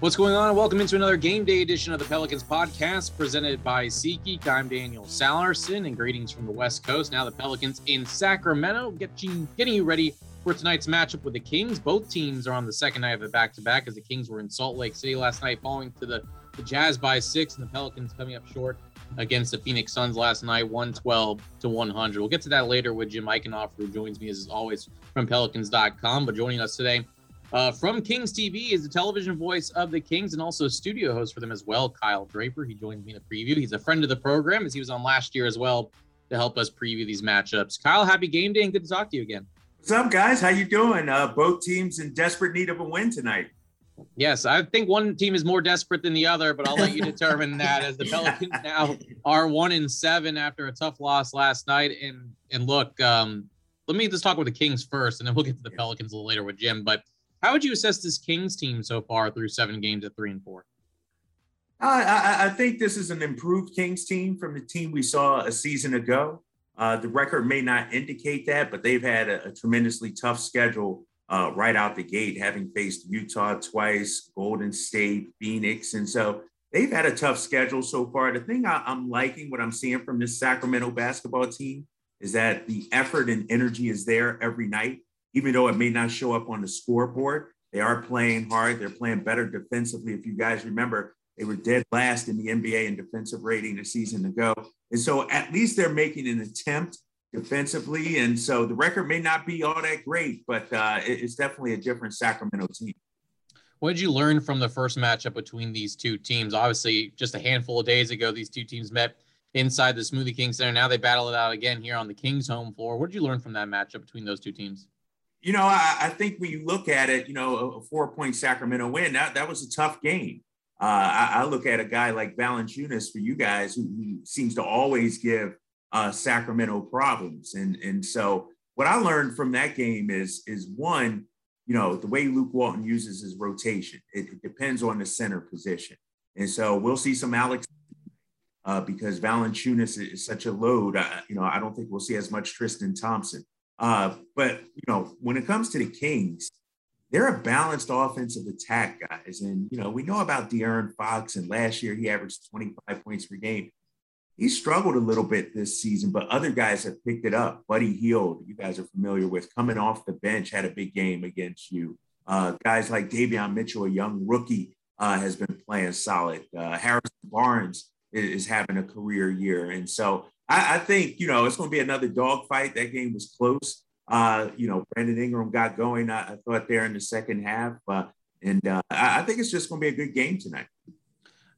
What's going on? Welcome into another game day edition of the Pelicans podcast presented by SeatGeek. I'm Daniel Sallerson and greetings from the West Coast. Now the Pelicans in Sacramento getting, getting you ready for tonight's matchup with the Kings. Both teams are on the second night of a back to back as the Kings were in Salt Lake City last night, falling to the, the Jazz by six, and the Pelicans coming up short against the Phoenix Suns last night, 112 to 100. We'll get to that later with Jim Eichenhofer, who joins me as always from Pelicans.com. But joining us today, uh, from Kings TV is the television voice of the Kings and also studio host for them as well, Kyle Draper. He joins me in the preview. He's a friend of the program as he was on last year as well to help us preview these matchups. Kyle, happy game day and good to talk to you again. What's up, guys? How you doing? Uh, both teams in desperate need of a win tonight. Yes, I think one team is more desperate than the other, but I'll let you determine that as the Pelicans now are one in seven after a tough loss last night. And and look, um, let me just talk with the Kings first, and then we'll get to the Pelicans a little later with Jim. But how would you assess this Kings team so far through seven games at three and four? I, I, think this is an improved Kings team from the team we saw a season ago. Uh, the record may not indicate that, but they've had a, a tremendously tough schedule uh, right out the gate, having faced Utah twice, Golden State, Phoenix. And so they've had a tough schedule so far. The thing I, I'm liking, what I'm seeing from this Sacramento basketball team, is that the effort and energy is there every night even though it may not show up on the scoreboard, they are playing hard. They're playing better defensively. If you guys remember, they were dead last in the NBA in defensive rating a season ago. And so at least they're making an attempt defensively. And so the record may not be all that great, but uh, it's definitely a different Sacramento team. What did you learn from the first matchup between these two teams? Obviously, just a handful of days ago, these two teams met inside the Smoothie King Center. Now they battle it out again here on the Kings home floor. What did you learn from that matchup between those two teams? You know, I, I, think when you look at it, you know, a, four point Sacramento win, that, that was a tough game. Uh, I, I, look at a guy like Valanciunas for you guys who, who seems to always give uh, Sacramento problems. And, and so what I learned from that game is, is one, you know, the way Luke Walton uses his rotation, it, it depends on the center position. And so we'll see some Alex uh, because Valanciunas is such a load. I, you know, I don't think we'll see as much Tristan Thompson. Uh, but you know, when it comes to the Kings, they're a balanced offensive attack, guys. And you know, we know about De'Aaron Fox, and last year he averaged 25 points per game. He struggled a little bit this season, but other guys have picked it up. Buddy Hield, you guys are familiar with, coming off the bench, had a big game against you. Uh, guys like Davion Mitchell, a young rookie, uh, has been playing solid. Uh, Harrison Barnes is, is having a career year, and so I, I think, you know, it's going to be another dogfight. That game was close. Uh, you know, Brandon Ingram got going, I, I thought, there in the second half. Uh, and uh, I, I think it's just going to be a good game tonight.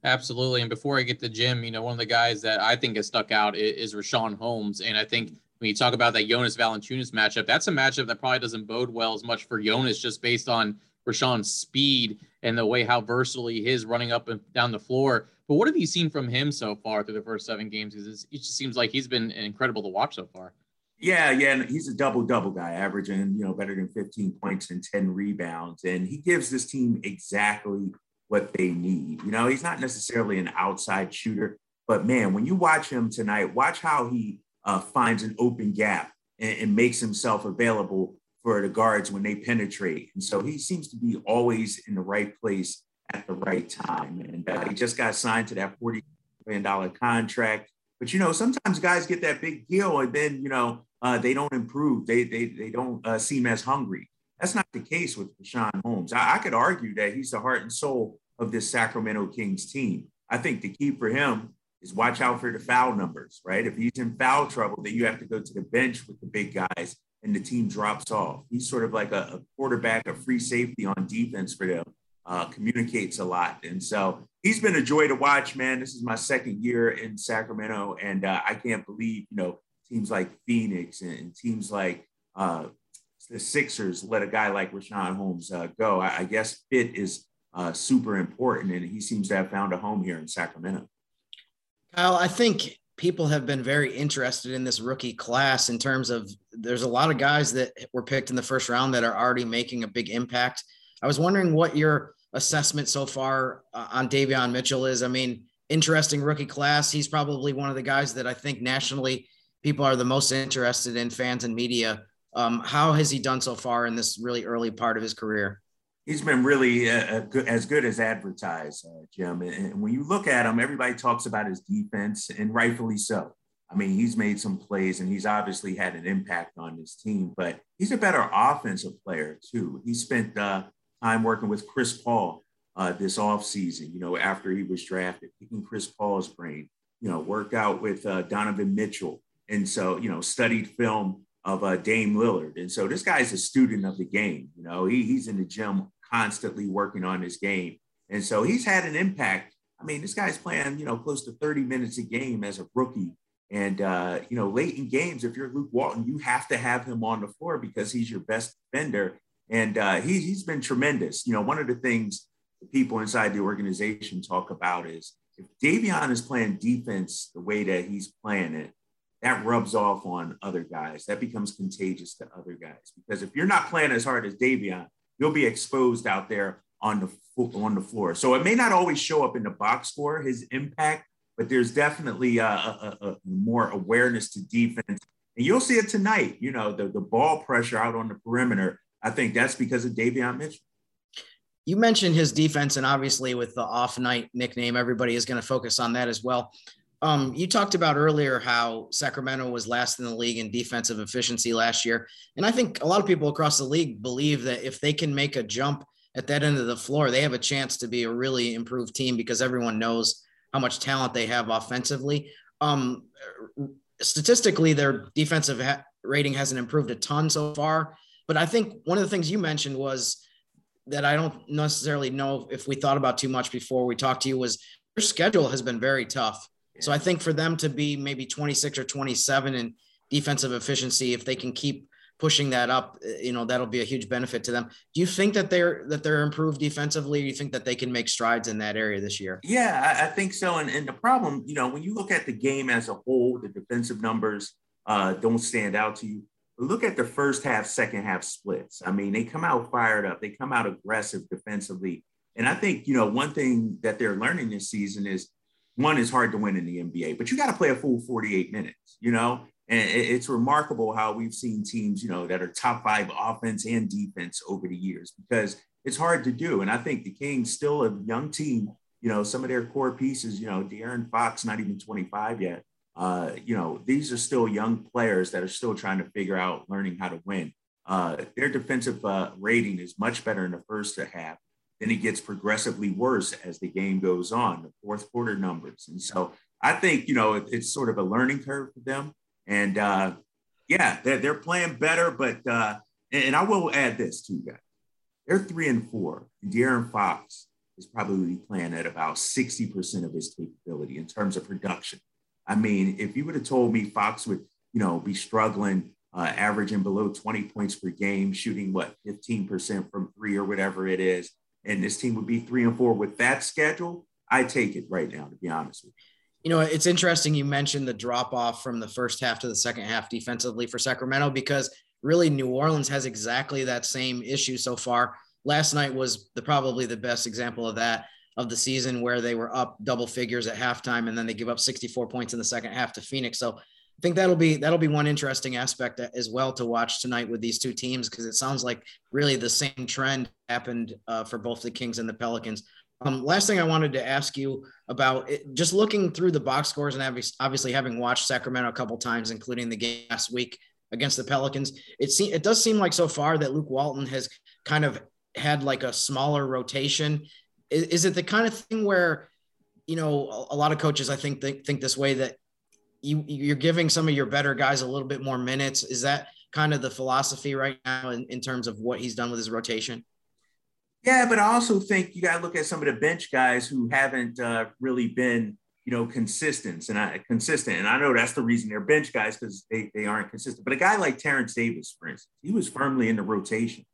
Absolutely. And before I get to Jim, you know, one of the guys that I think has stuck out is, is Richaun Holmes. And I think when you talk about that Jonas Valanciunas matchup, that's a matchup that probably doesn't bode well as much for Jonas just based on Richaun's speed and the way how versatile he is running up and down the floor. But what have you seen from him so far through the first seven games? Because it just seems like he's been incredible to watch so far. Yeah, yeah, he's a double double guy, averaging you know better than 15 points and 10 rebounds, and he gives this team exactly what they need. You know, he's not necessarily an outside shooter, but man, when you watch him tonight, watch how he uh, finds an open gap and, and makes himself available for the guards when they penetrate. And so he seems to be always in the right place at the right time. And uh, he just got signed to that $40 million contract. But, you know, sometimes guys get that big deal and then, you know, uh, they don't improve. They, they, they don't uh, seem as hungry. That's not the case with Richaun Holmes. I, I could argue that he's the heart and soul of this Sacramento Kings team. I think the key for him is watch out for the foul numbers, right? If he's in foul trouble, then you have to go to the bench with the big guys and the team drops off. He's sort of like a, a quarterback, a free safety on defense for them uh, communicates a lot. And so he's been a joy to watch, man. This is my second year in Sacramento, and uh, I can't believe, you know, teams like Phoenix and, teams like uh, the Sixers let a guy like Richaun Holmes uh, go. I, I, guess fit is uh, super important, and he seems to have found a home here in Sacramento. Kyle, I think people have been very interested in this rookie class in terms of there's a lot of guys that were picked in the first round that are already making a big impact. I was wondering what your assessment so far uh, on Davion Mitchell is. I mean, interesting rookie class. He's probably one of the guys that I think nationally people are the most interested in, fans and media. Um, how has he done so far in this really early part of his career? he's been really uh, uh, good, as good as advertised, uh, Jim. And, and when you look at him, everybody talks about his defense, and rightfully so. I mean, he's made some plays and he's obviously had an impact on his team, but he's a better offensive player too. He spent uh, time working with Chris Paul uh, this offseason, you know, after he was drafted, picking Chris Paul's brain, you know, worked out with uh, Donovan Mitchell. And so, you know, studied film of uh, Dame Lillard. And so this guy's a student of the game. You know, he, he's in the gym constantly working on his game. And so he's had an impact. I mean, this guy's playing, you know, close to 30 minutes a game as a rookie. And, uh, you know, late in games, if you're Luke Walton, you have to have him on the floor because he's your best defender. And uh, he, he's been tremendous. You know, one of the things the people inside the organization talk about is if Davion is playing defense the way that he's playing it, that rubs off on other guys. That becomes contagious to other guys because if you're not playing as hard as Davion, you'll be exposed out there on the on the floor. So it may not always show up in the box score, his impact, but there's definitely a, a, a more awareness to defense. And you'll see it tonight. You know, the, the ball pressure out on the perimeter. I think that's because of Davion Mitchell. You mentioned his defense, and obviously with the off night nickname, everybody is going to focus on that as well. Um, you talked about earlier how Sacramento was last in the league in defensive efficiency last year. And I think a lot of people across the league believe that if they can make a jump at that end of the floor, they have a chance to be a really improved team because everyone knows how much talent they have offensively. Um, statistically, their defensive ha- rating hasn't improved a ton so far. But I think one of the things you mentioned was that I don't necessarily know if we thought about too much before we talked to you was their schedule has been very tough. So I think for them to be maybe 26 or 27 in defensive efficiency, if they can keep pushing that up, uh, you know, that'll be a huge benefit to them. Do you think that they're that they're improved defensively? do you think that they can make strides in that area this year? Yeah, I, I think so. And, and the problem, you know, when you look at the game as a whole, the defensive numbers uh, don't stand out to you. Look at the first half, second half splits. I mean, they come out fired up. They come out aggressive defensively. And I think, you know, one thing that they're learning this season is one is hard to win in the NBA, but you got to play a full 48 minutes, you know? And it's remarkable how we've seen teams, you know, that are top five offense and defense over the years because it's hard to do. And I think the Kings still a young team, you know, some of their core pieces, you know, De'Aaron Fox, not even 25 yet. Uh, you know, these are still young players that are still trying to figure out learning how to win. Uh, their defensive uh, rating is much better in the first half then it gets progressively worse as the game goes on, the fourth quarter numbers. And so I think, you know, it, it's sort of a learning curve for them. And uh, yeah, they're, they're playing better. But, uh, and, I will add this too, guys. They're three and four. And De'Aaron Fox is probably playing at about 60% of his capability in terms of production. I mean, if you would have told me Fox would, you know, be struggling, uh, averaging below 20 points per game, shooting what, 15% from three or whatever it is, and this team would be three and four with that schedule, I take it right now, to be honest with you. You know, it's interesting you mentioned the drop off from the first half to the second half defensively for Sacramento because really New Orleans has exactly that same issue so far. Last night was the probably the best example of that of the season where they were up double figures at halftime and then they give up 64 points in the second half to Phoenix. So I think that'll be that'll be one interesting aspect as well to watch tonight with these two teams because it sounds like really the same trend happened uh, for both the Kings and the Pelicans. Um, last thing I wanted to ask you about it, just looking through the box scores and obviously having watched Sacramento a couple times, including the game last week against the Pelicans, it seems it does seem like so far that Luke Walton has kind of had like a smaller rotation. Is, is it the kind of thing where you know a, a lot of coaches I think think, think this way that you you're giving some of your better guys a little bit more minutes. Is that kind of the philosophy right now in, in terms of what he's done with his rotation? Yeah, but I also think you got to look at some of the bench guys who haven't uh, really been, you know, consistent and I, consistent. And I know that's the reason they're bench guys because they, they aren't consistent. But a guy like Terence Davis, for instance, he was firmly in the rotation,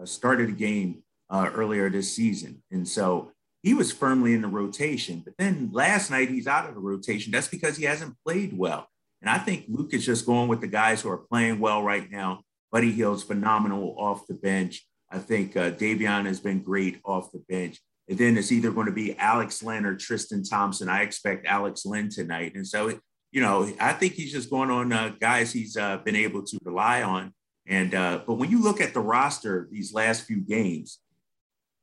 uh, started a game uh, earlier this season, and so he was firmly in the rotation. But then last night he's out of the rotation. That's because he hasn't played well. And I think Luke is just going with the guys who are playing well right now. Buddy Hield's phenomenal off the bench. I think uh, Davion has been great off the bench. And then it's either going to be Alex Len or Tristan Thompson. I expect Alex Len tonight. And so, you know, I think he's just going on uh, guys he's uh, been able to rely on. And uh, but when you look at the roster these last few games,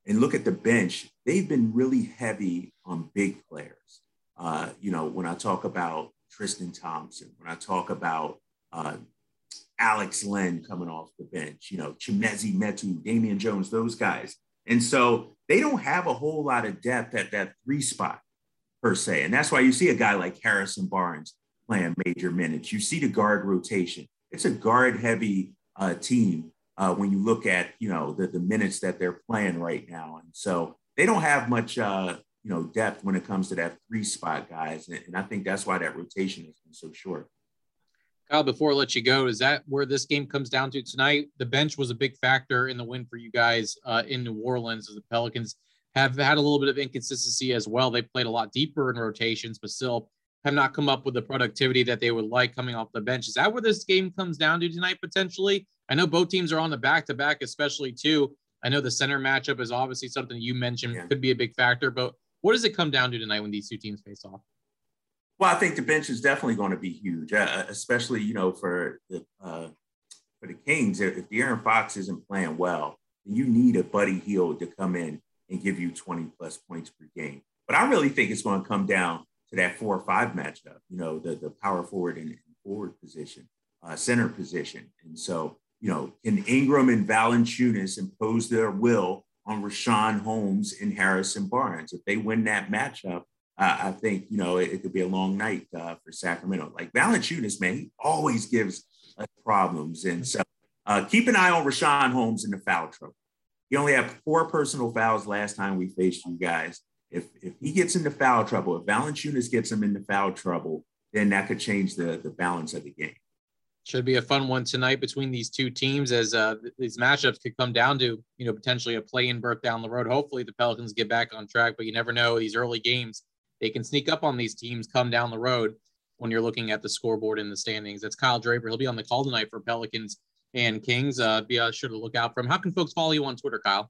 and look at the bench, they've been really heavy on big players. Uh, you know, when I talk about Tristan Thompson, when I talk about uh, Alex Len coming off the bench, you know, Chimezie Metu, Damian Jones, those guys. And so they don't have a whole lot of depth at that three spot per se. And that's why you see a guy like Harrison Barnes playing major minutes. You see the guard rotation. It's a guard heavy uh, team uh, when you look at, you know, the, the minutes that they're playing right now. And so they don't have much, uh, you know, depth when it comes to that three spot guys. And, and I think that's why that rotation has been so short. Kyle, before I let you go, is that where this game comes down to tonight? The bench was a big factor in the win for you guys uh, in New Orleans as the Pelicans have had a little bit of inconsistency as well. They played a lot deeper in rotations, but still have not come up with the productivity that they would like coming off the bench. Is that where this game comes down to tonight, potentially? I know both teams are on the back to back, especially too. I know the center matchup is obviously something you mentioned yeah. could be a big factor, but what does it come down to tonight when these two teams face off? Well, I think the bench is definitely going to be huge, uh, especially you know for the uh, for the Kings. If De'Aaron Fox isn't playing well, you need a Buddy Hield to come in and give you 20 plus points per game. But I really think it's going to come down to that four or five matchup. You know, the the power forward and forward position, uh, center position, and so you know, can Ingram and Valanciunas impose their will on Richaun Holmes and Harrison Barnes? If they win that matchup, uh, I think you know it, it, could be a long night uh, for Sacramento. Like Valanciunas, man, he always gives us problems, and so uh, keep an eye on Richaun Holmes in the foul trouble. He only had four personal fouls last time we faced you guys. If if he gets into foul trouble, if Valanciunas gets him into foul trouble, then that could change the the balance of the game. Should be a fun one tonight between these two teams as uh, these matchups could come down to you know potentially a play in berth down the road. Hopefully the Pelicans get back on track, but you never know these early games they can sneak up on these teams come down the road when you're looking at the scoreboard in the standings. That's Kyle Draper. He'll be on the call tonight for Pelicans and Kings. Uh, be uh, sure to look out for him. How can folks follow you on Twitter, Kyle?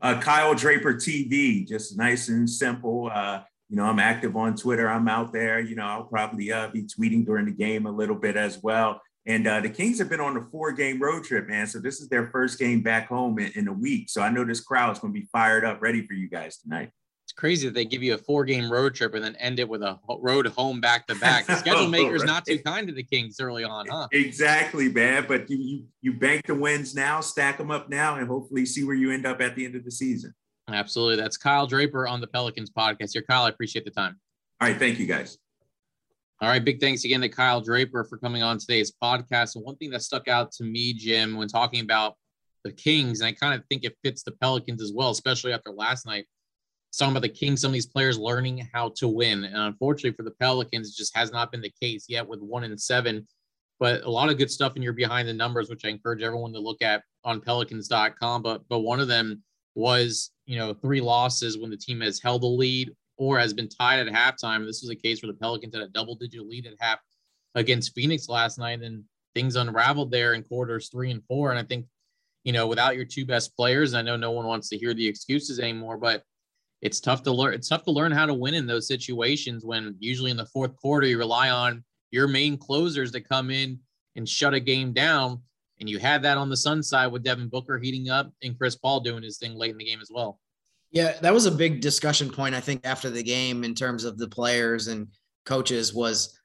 Uh, Kyle Draper TV, just nice and simple. Uh, you know, I'm active on Twitter. I'm out there. You know, I'll probably uh, be tweeting during the game a little bit as well. And uh, the Kings have been on a four game road trip, man. So this is their first game back home in, in a week. So I know this crowd's going to be fired up, ready for you guys tonight. It's crazy that they give you a four game road trip and then end it with a road home back to back. The schedule maker's right. not too kind to the Kings early on, huh? Exactly, man. But you, you you bank the wins now, stack them up now, and hopefully see where you end up at the end of the season. Absolutely. That's Kyle Draper on the Pelicans podcast. Here, Kyle, I appreciate the time. All right. Thank you, guys. All right. Big thanks again to Kyle Draper for coming on today's podcast. And one thing that stuck out to me, Jim, when talking about the Kings, and I kind of think it fits the Pelicans as well, especially after last night talking about the Kings, some of these players learning how to win. And unfortunately for the Pelicans, it just has not been the case yet with one and seven. But a lot of good stuff in your behind the numbers, which I encourage everyone to look at on pelicans.com. But but one of them was, you know, three losses when the team has held the lead or has been tied at halftime. This was a case where the Pelicans had a double digit lead at half against Phoenix last night, and things unraveled there in quarters three and four. And I think, you know, without your two best players, I know no one wants to hear the excuses anymore, but it's tough to learn. It's tough to learn how to win in those situations when usually in the fourth quarter you rely on your main closers to come in and shut a game down. And you had that on the Sun side with Devin Booker heating up and Chris Paul doing his thing late in the game as well. Yeah, that was a big discussion point I think after the game in terms of the players and coaches was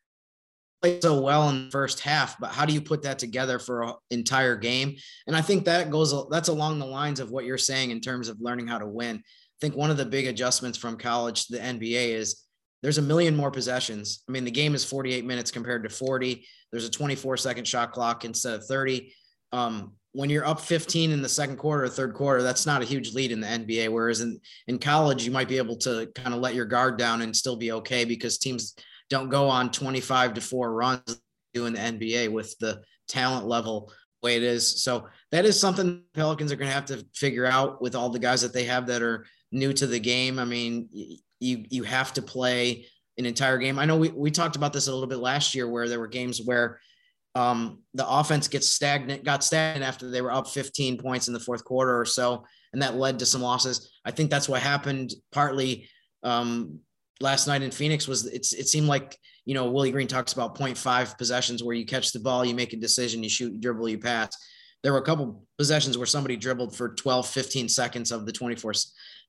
played so well in the first half, but how do you put that together for an entire game? And I think that goes that's along the lines of what you're saying in terms of learning how to win. I think one of the big adjustments from college to the NBA is there's a million more possessions. I mean, the game is 48 minutes compared to 40. There's a 24 second shot clock instead of 30. Um, when you're up 15 in the second quarter or third quarter, that's not a huge lead in the NBA. Whereas in, in college, you might be able to kind of let your guard down and still be okay because teams don't go on 25 to four runs doing the NBA with the talent level way it is. So that is something Pelicans are going to have to figure out with all the guys that they have that are new to the game. I mean, you you have to play an entire game. I know we, we talked about this a little bit last year where there were games where um, the offense gets stagnant, got stagnant after they were up 15 points in the fourth quarter or so, and that led to some losses. I think that's what happened partly um, last night in Phoenix. Was it's it seemed like you know Willie Green talks about 0.5 possessions where you catch the ball, you make a decision, you shoot, you dribble, you pass there were a couple possessions where somebody dribbled for 12, 15 seconds of the 24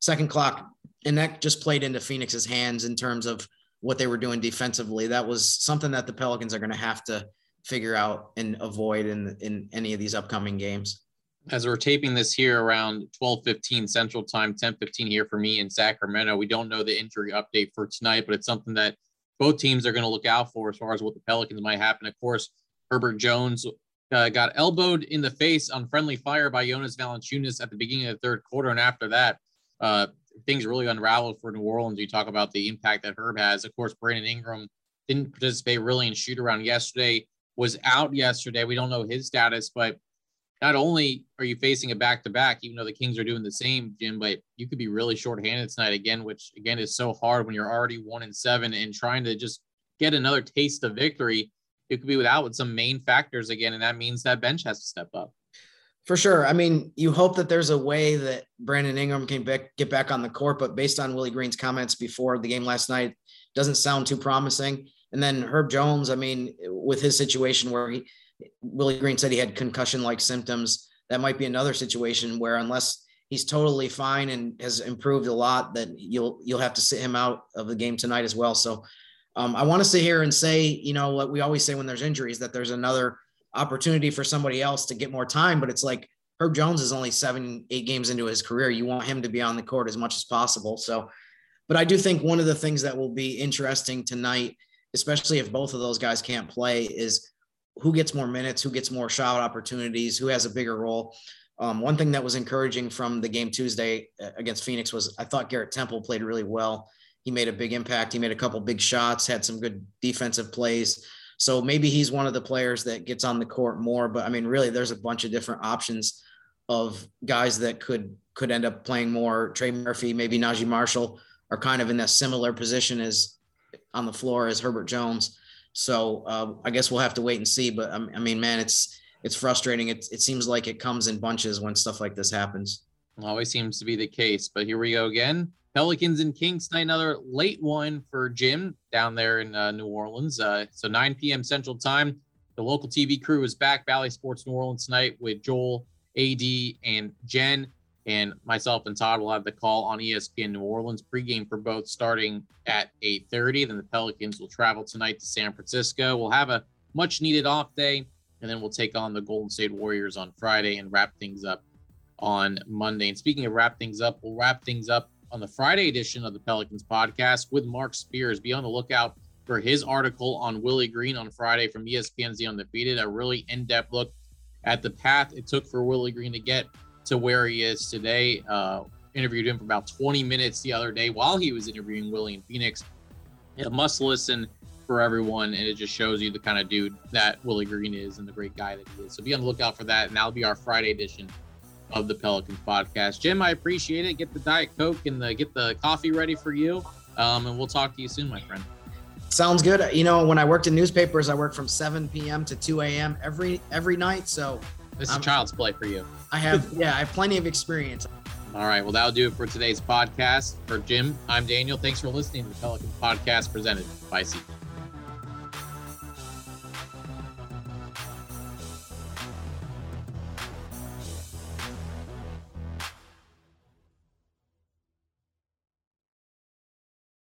second clock. And that just played into Phoenix's hands in terms of what they were doing defensively. That was something that the Pelicans are going to have to figure out and avoid in, in any of these upcoming games. As we're taping this here around 12 15 Central Time, 10 15 here for me in Sacramento, we don't know the injury update for tonight, but it's something that both teams are going to look out for as far as what the Pelicans might happen. Of course, Herbert Jones uh, got elbowed in the face on friendly fire by Jonas Valanciunas at the beginning of the third quarter, and after that, uh, things really unraveled for New Orleans. You talk about the impact that Herb has. Of course, Brandon Ingram didn't participate really in shoot around yesterday, was out yesterday. We don't know his status, but not only are you facing a back to back, even though the Kings are doing the same, Jim, but you could be really shorthanded tonight again, which again is so hard when you're already one and seven and trying to just get another taste of victory. You could be without with some main factors again, and that means that bench has to step up. For sure. I mean, you hope that there's a way that Brandon Ingram can back, get back on the court, but based on Willie Green's comments before the game last night, doesn't sound too promising. And then Herb Jones, I mean, with his situation where he Willie Green said he had concussion-like symptoms, that might be another situation where unless he's totally fine and has improved a lot, that you'll you'll have to sit him out of the game tonight as well. So um, I want to sit here and say, you know, what we always say when there's injuries, that there's another opportunity for somebody else to get more time. But it's like Herb Jones is only seven, eight games into his career. You want him to be on the court as much as possible. So, but I do think one of the things that will be interesting tonight, especially if both of those guys can't play, is who gets more minutes, who gets more shot opportunities, who has a bigger role. Um, one thing that was encouraging from the game Tuesday uh, against Phoenix was I thought Garrett Temple played really well. He made a big impact. He made a couple big shots, had some good defensive plays. So maybe he's one of the players that gets on the court more. But I mean, really, there's a bunch of different options of guys that could could end up playing more. Trey Murphy, maybe Naji Marshall are kind of in that similar position as on the floor as Herbert Jones. So uh, I guess we'll have to wait and see. But um, I mean, man, it's it's frustrating. It it seems like it comes in bunches when stuff like this happens. Always seems to be the case. But here we go again. Pelicans and Kings tonight, another late one for Jim down there in uh, New Orleans. Uh, so 9 p.m. Central Time. The local TV crew is back, Bally Sports New Orleans tonight with Joel, AD, and Jen. And myself and Todd will have the call on ESPN New Orleans pregame for both starting at 8:30. Then the Pelicans will travel tonight to San Francisco. We'll have a much needed off day, and then we'll take on the Golden State Warriors on Friday and wrap things up on Monday. And speaking of wrap things up, we'll wrap things up on the Friday edition of the Pelicans podcast with Marc Spears. Be on the lookout for his article on Willie Green on Friday from ESPN's The Undefeated, a really in depth look at the path it took for Willie Green to get to where he is today. Uh, interviewed him for about 20 minutes the other day while he was interviewing Willie in Phoenix. A must listen for everyone, and it just shows you the kind of dude that Willie Green is and the great guy that he is. So be on the lookout for that, and that'll be our Friday edition of the Pelicans podcast. Jim, I appreciate it. Get the Diet Coke and the, get the coffee ready for you. Um, and we'll talk to you soon, my friend. Sounds good. You know, when I worked in newspapers, I worked from 7 p.m. to 2 a.m. every every night. So this is child's play for you. I have, yeah, I have plenty of experience. All right. Well, that'll do it for today's podcast. For Jim, I'm Daniel. Thanks for listening to the Pelicans podcast presented by SeatGeek.